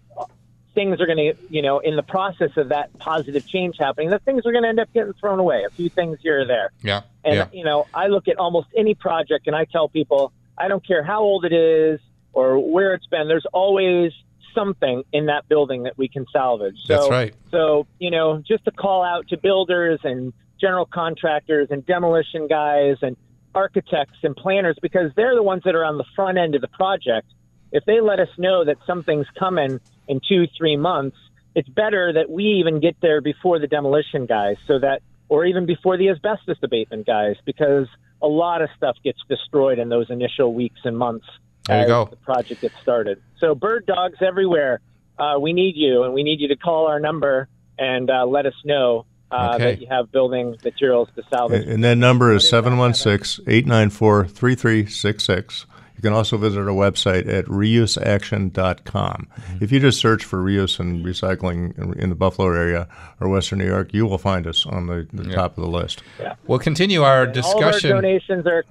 things are going to, you know, in the process of that positive change happening, that things are going to end up getting thrown away. A few things here or there. Yeah. And, yeah. you know, I look at almost any project and I tell people, I don't care how old it is or where it's been, there's always something in that building that we can salvage. So, That's right. So, you know, just to call out to builders and general contractors and demolition guys and architects and planners because they're the ones that are on the front end of the project. If they let us know that something's coming in two, three months, it's better that we even get there before the demolition guys so that, or even before the asbestos abatement guys, because a lot of stuff gets destroyed in those initial weeks and months There you as go. the project gets started. So bird dogs everywhere. Uh, we need you, and we need you to call our number and uh, let us know uh, Okay. that you have building materials to salvage. And that number is 716 894 3366. You can also visit our website at reuseaction.com. If you just search for reuse and recycling in- in the Buffalo area or Western New York, you will find us on the, the top of the list. Yeah. We'll continue our All of our discussion. donations are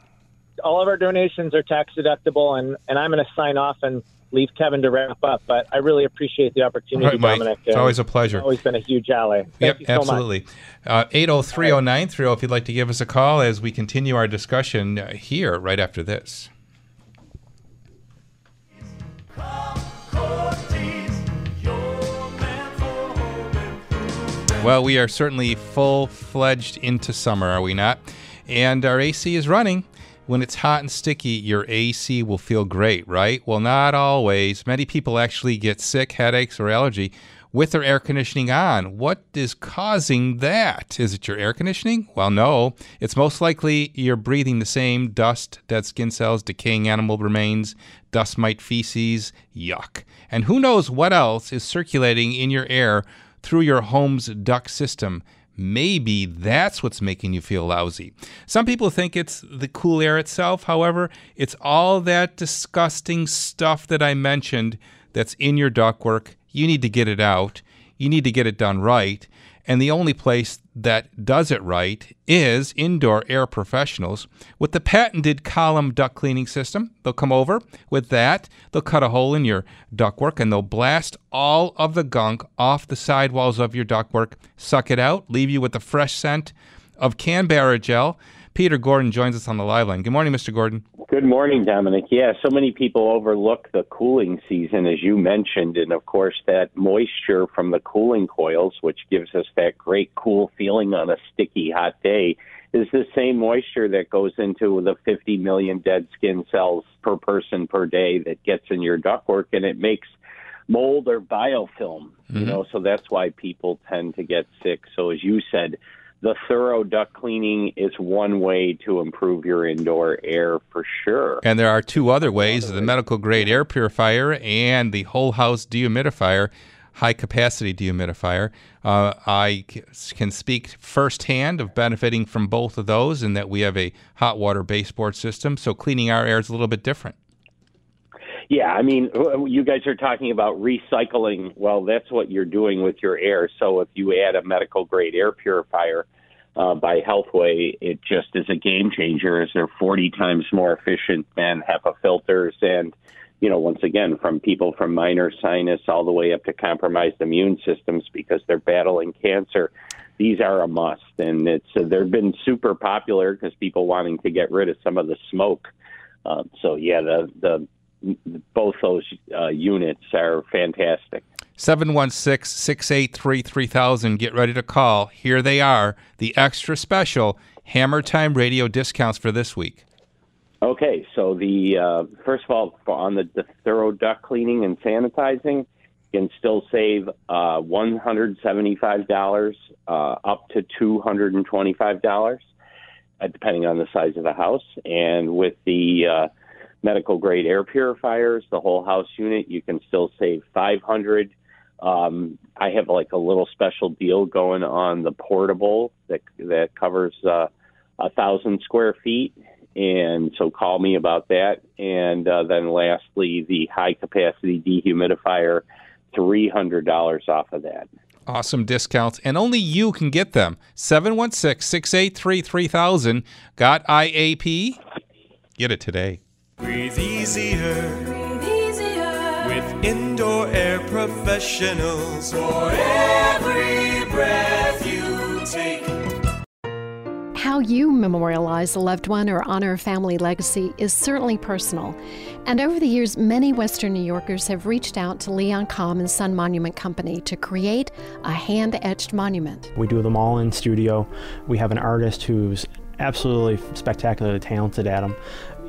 all of our donations are tax deductible, and, and I'm going to sign off and leave Kevin to wrap up. But I really appreciate the opportunity, right, Mike. Domenic. It's always a pleasure. you've Always been a huge ally. Thank Yep, you so much. absolutely. Uh, 8030930 if you'd like to give us a call as we continue our discussion uh, here right after this. Well, we are certainly full fledged into summer, are we not? And our AC is running. When it's hot and sticky, your AC will feel great, right? Well, not always. Many people actually get sick, headaches, or allergy with their air conditioning on. What is causing that? Is it your air conditioning? Well, no. It's most likely you're breathing the same dust, dead skin cells, decaying animal remains, dust mite feces, yuck. And who knows what else is circulating in your air through your home's duct system. Maybe that's what's making you feel lousy. Some people think it's the cool air itself. However, it's all that disgusting stuff that I mentioned that's in your ductwork. You need to get it out. You need to get it done right. And the only place that does it right is Indoor Air Professionals with the patented column duct cleaning system. They'll come over with that. They'll cut a hole in your ductwork and they'll blast all of the gunk off the sidewalls of your ductwork, suck it out, leave you with the fresh scent of Canberra gel. Peter Gordon joins us on the live line. Good morning, Mr. Gordon. Good morning, Dominic. Yeah, so many people overlook the cooling season, as you mentioned, and of course, that moisture from the cooling coils, which gives us that great cool feeling on a sticky hot day, is the same moisture that goes into the 50 million dead skin cells per person per day that gets in your ductwork, and it makes mold or biofilm. You Mhm. know, so that's why people tend to get sick. So, as you said, the thorough duct cleaning is one way to improve your indoor air for sure. And there are two other ways the medical grade air purifier and the whole house dehumidifier, high capacity dehumidifier. Uh, I can speak firsthand of benefiting from both of those, in that we have a hot water baseboard system, so cleaning our air is a little bit different. Yeah, I mean, you guys are talking about recycling. Well, that's what you're doing with your air. So if you add a medical grade air purifier uh, by Healthway, it just is a game changer. As they're 40 times more efficient than HEPA filters, and you know, once again, from people from minor sinus all the way up to compromised immune systems because they're battling cancer. These are a must, and it's uh, they've been super popular because people wanting to get rid of some of the smoke. Uh, so yeah, the the both those uh, units are fantastic. 716 683 3000. Get ready to call. Here they are the extra special Hammer Time radio discounts for this week. Okay, so the uh, first of all, on the, the thorough duct cleaning and sanitizing, you can still save uh, one hundred seventy-five dollars uh, up to two hundred and twenty-five dollars, uh, depending on the size of the house. And with the uh, medical grade air purifiers, the whole house unit, you can still save five hundred. Um, I have like a little special deal going on the portable that that covers uh, a thousand square feet, and so call me about that. And uh, then lastly, the high capacity dehumidifier, three hundred dollars off of that. Awesome discounts, and only you can get them. 716 683 3000. Got IAP? Get it today. Breathe easier. With indoor air professionals. For every breath you take. How you memorialize a loved one or honor a family legacy is certainly personal. And over the years, many Western New Yorkers have reached out to Leon Comm and Son Monument Company to create a hand etched monument. We do them all in studio. We have an artist who's absolutely spectacularly talented at them.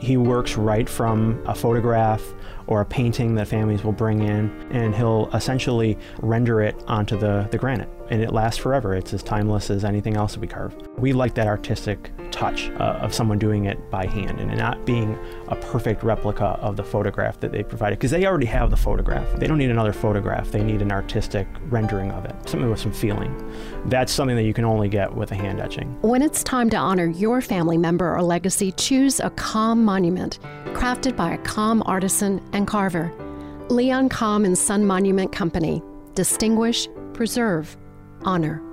He works right from a photograph or a painting that families will bring in, and he'll essentially render it onto the, the granite. And it lasts forever. It's as timeless as anything else that we carve. We like that artistic touch uh, of someone doing it by hand and not being a perfect replica of the photograph that they provided, because they already have the photograph. They don't need another photograph, they need an artistic rendering of it, something with some feeling. That's something that you can only get with a hand etching. When it's time to honor your family member or legacy, choose a Calm monument crafted by a Calm artisan and carver. Leon Calm and Son Monument Company. Distinguish, preserve, honor.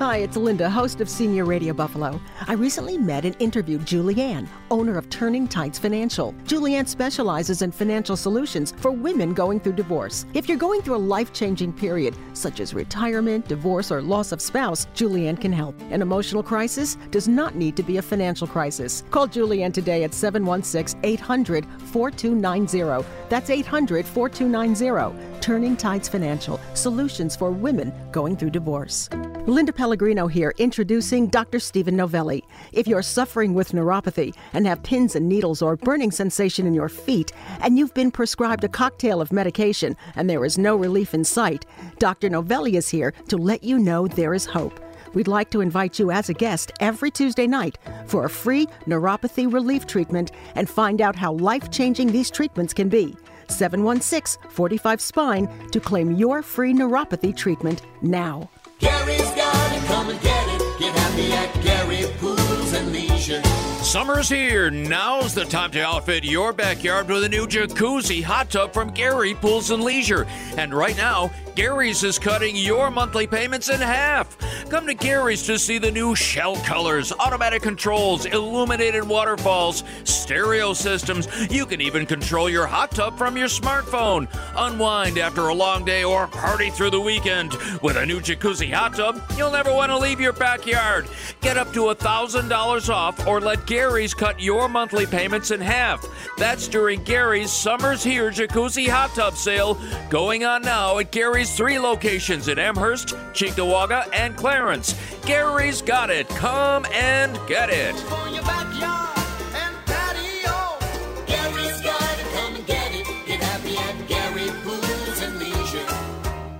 Hi, it's Linda, host of Senior Radio Buffalo. I recently met and interviewed Julianne, owner of Turning Tides Financial. Julianne specializes in financial solutions for women going through divorce. If you're going through a life changing period, such as retirement, divorce, or loss of spouse, Julianne can help. An emotional crisis does not need to be a financial crisis. Call Julianne today at 716 800 4290. That's 800 4290. Turning Tides Financial Solutions for Women Going Through Divorce. Linda Pellegrino here, introducing Dr. Stephen Novelli. If you're suffering with neuropathy and have pins and needles or burning sensation in your feet, and you've been prescribed a cocktail of medication and there is no relief in sight, Dr. Novelli is here to let you know there is hope. We'd like to invite you as a guest every Tuesday night for a free neuropathy relief treatment and find out how life changing these treatments can be. 716 45 Spine to claim your free neuropathy treatment now. Gary's got it, come and get it. Get happy at Gary Pools and Leisure. Summer's here. Now's the time to outfit your backyard with a new jacuzzi hot tub from Gary Pools and Leisure. And right now, Gary's is cutting your monthly payments in half. Come to Gary's to see the new shell colors, automatic controls, illuminated waterfalls, stereo systems. You can even control your hot tub from your smartphone. Unwind after a long day or party through the weekend. With a new jacuzzi hot tub, you'll never want to leave your backyard. Get up to $1,000 off or let Gary's cut your monthly payments in half. That's during Gary's Summer's Here Jacuzzi Hot Tub Sale going on now at Gary's three locations in Amherst, Cheektowaga, and Clarence. Gary's got it. Come and get it.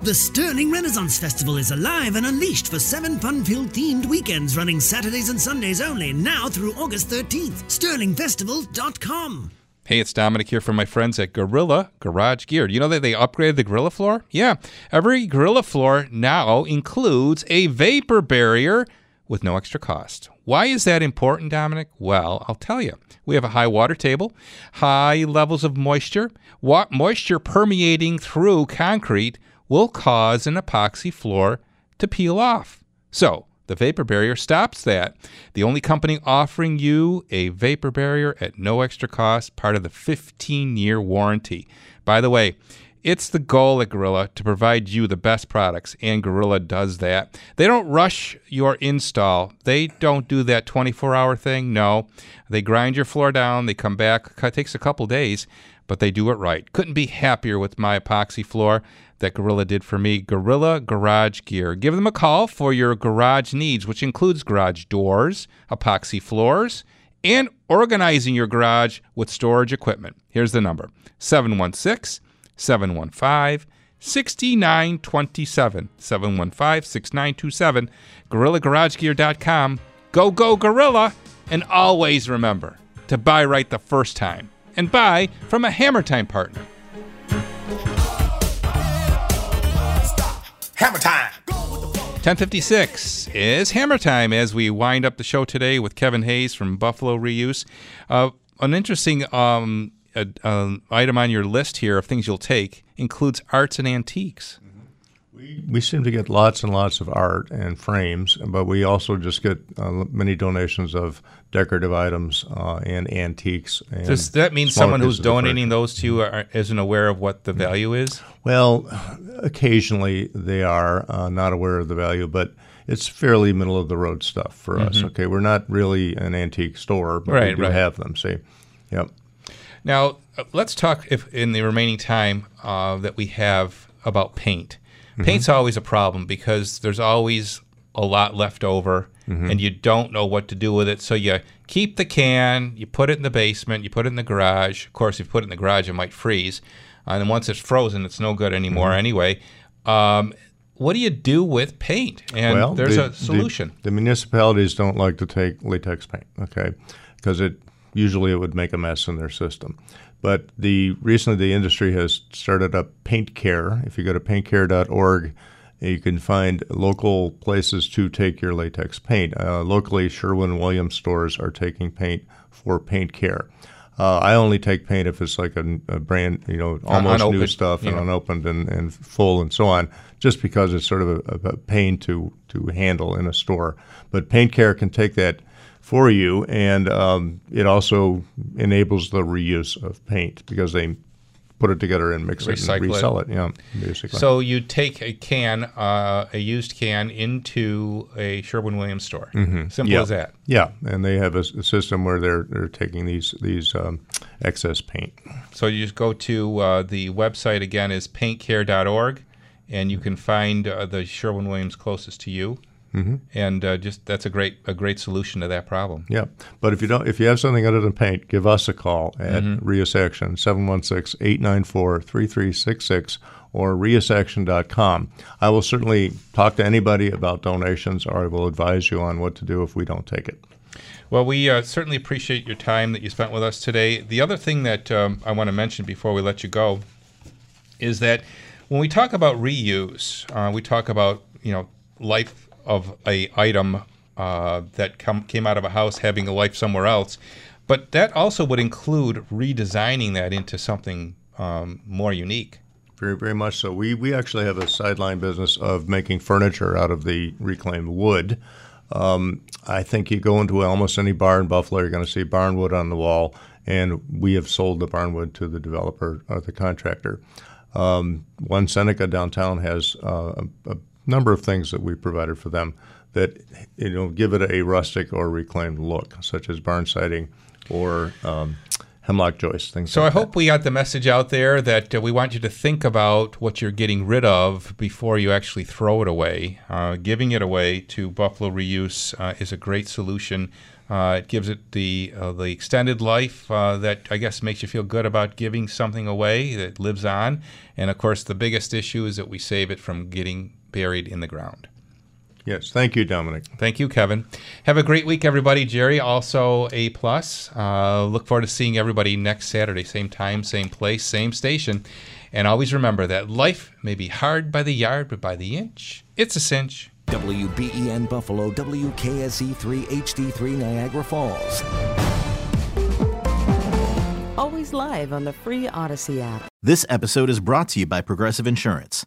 The Sterling Renaissance Festival is alive and unleashed for seven fun-filled themed weekends running Saturdays and Sundays only, now through August 13th. SterlingFestival.com. Hey, it's Domenic here from my friends at Gorilla Garage Gear. You know that they upgraded the Gorilla floor? Yeah, every Gorilla floor now includes a vapor barrier with no extra cost. Why is that important, Domenic? Well, I'll tell you. We have a high water table, high levels of moisture. Moisture permeating through concrete will cause an epoxy floor to peel off. So, the vapor barrier stops that. The only company offering you a vapor barrier at no extra cost, part of the 15 year warranty. By the way, it's the goal at Gorilla to provide you the best products, and Gorilla does that. They don't rush your install. They don't do that 24 hour thing. No, they grind your floor down. They come back. It takes a couple days, but they do it right. Couldn't be happier with my epoxy floor that Gorilla did for me. Gorilla Garage Gear. Give them a call for your garage needs, which includes garage doors, epoxy floors, and organizing your garage with storage equipment. Here's the number 716 715 6927. 715 6927. GorillaGarageGear.com. Go, go, Gorilla! And always remember to buy right the first time and buy from a Hammer Time partner. Hammer time. 1056 is Hammer Time as we wind up the show today with Kevin Hayes from Buffalo Reuse. Uh, an interesting um, uh, um, item on your list here of things you'll take includes arts and antiques. We seem to get lots and lots of art and frames, but we also just get uh, many donations of decorative items uh, and antiques. And Does that mean someone who's pieces of furniture. donating those to you are, isn't aware of what the value is? Well, occasionally they are uh, not aware of the value, but it's fairly middle of the road stuff for us. Mhm. Okay, we're not really an antique store, but we Right, do right. have them. See, yep. Now, uh, let's talk if in the remaining time uh, that we have about paint. Mhm. Paint's always a problem because there's always a lot left over Mhm. and you don't know what to do with it. So you keep the can, you put it in the basement, you put it in the garage. Of course, if you put it in the garage, it might freeze. And then once it's frozen, it's no good anymore Mhm. anyway. Um, what do you do with paint? And well, there's the- a the- solution. The, municipalities don't like to take latex paint, okay, because it usually it would make a mess in their system. But the recently the industry has started up Paint Care. If you go to paintcare.org, you can find local places to take your latex paint. Uh, locally, Sherwin Williams stores are taking paint for Paint Care. Uh, I only take paint if it's like a, a brand, you know, almost new stuff and yeah. unopened and, and full and so on, just because it's sort of a, a pain to, to handle in a store. But Paint Care can take that for you, and um, it also enables the reuse of paint because they put it together and mix it and resell it. Yeah, basically. So you take a can, uh, a used can, into a Sherwin Williams store. Mhm. Simple Yeah. as that. Yeah, and they have a system where they're they're taking these these um, excess paint. So you just go to uh, the website again is paintcare.org, and you can find uh, the Sherwin Williams closest to you. Mhm. And uh, just that's a great a great solution to that problem. Yeah, but if you don't, if you have something other than paint, give us a call at Mhm. Reuse Action 716-894-3366 or. I will certainly talk to anybody about donations, or I will advise you on what to do if we don't take it. Well, we uh, certainly appreciate your time that you spent with us today. The other thing that um, I want to mention before we let you go is that when we talk about reuse, uh, we talk about you know life of a item uh, that come, came out of a house having a life somewhere else, but that also would include redesigning that into something um, more unique. Very, very much so. We we actually have a sideline business of making furniture out of the reclaimed wood. Um, I think you go into almost any bar in Buffalo, you're going to see barn wood on the wall, and we have sold the barn wood to the developer or the contractor. Um, One Seneca downtown has uh, a, a number of things that we provided for them that you know give it a rustic or reclaimed look, such as barn siding or um, hemlock joists, things So I that. hope we got the message out there that uh, we want you to think about what you're getting rid of before you actually throw it away. Uh, giving it away to Buffalo Reuse uh, is a great solution. Uh, it gives it the uh, the extended life uh, that I guess makes you feel good about giving something away that lives on. And of course, the biggest issue is that we save it from getting buried in the ground. Yes, thank you, Domenic. Thank you, Kevin. Have a great week, everybody. Jerry, also a plus. Uh, look forward to seeing everybody next Saturday, same time, same place, same station. And always remember that life may be hard by the yard, but by the inch, it's a cinch. WBEN Buffalo, WKSE3 HD3 Niagara Falls. Always live on the free Audacy app. This episode is brought to you by Progressive Insurance.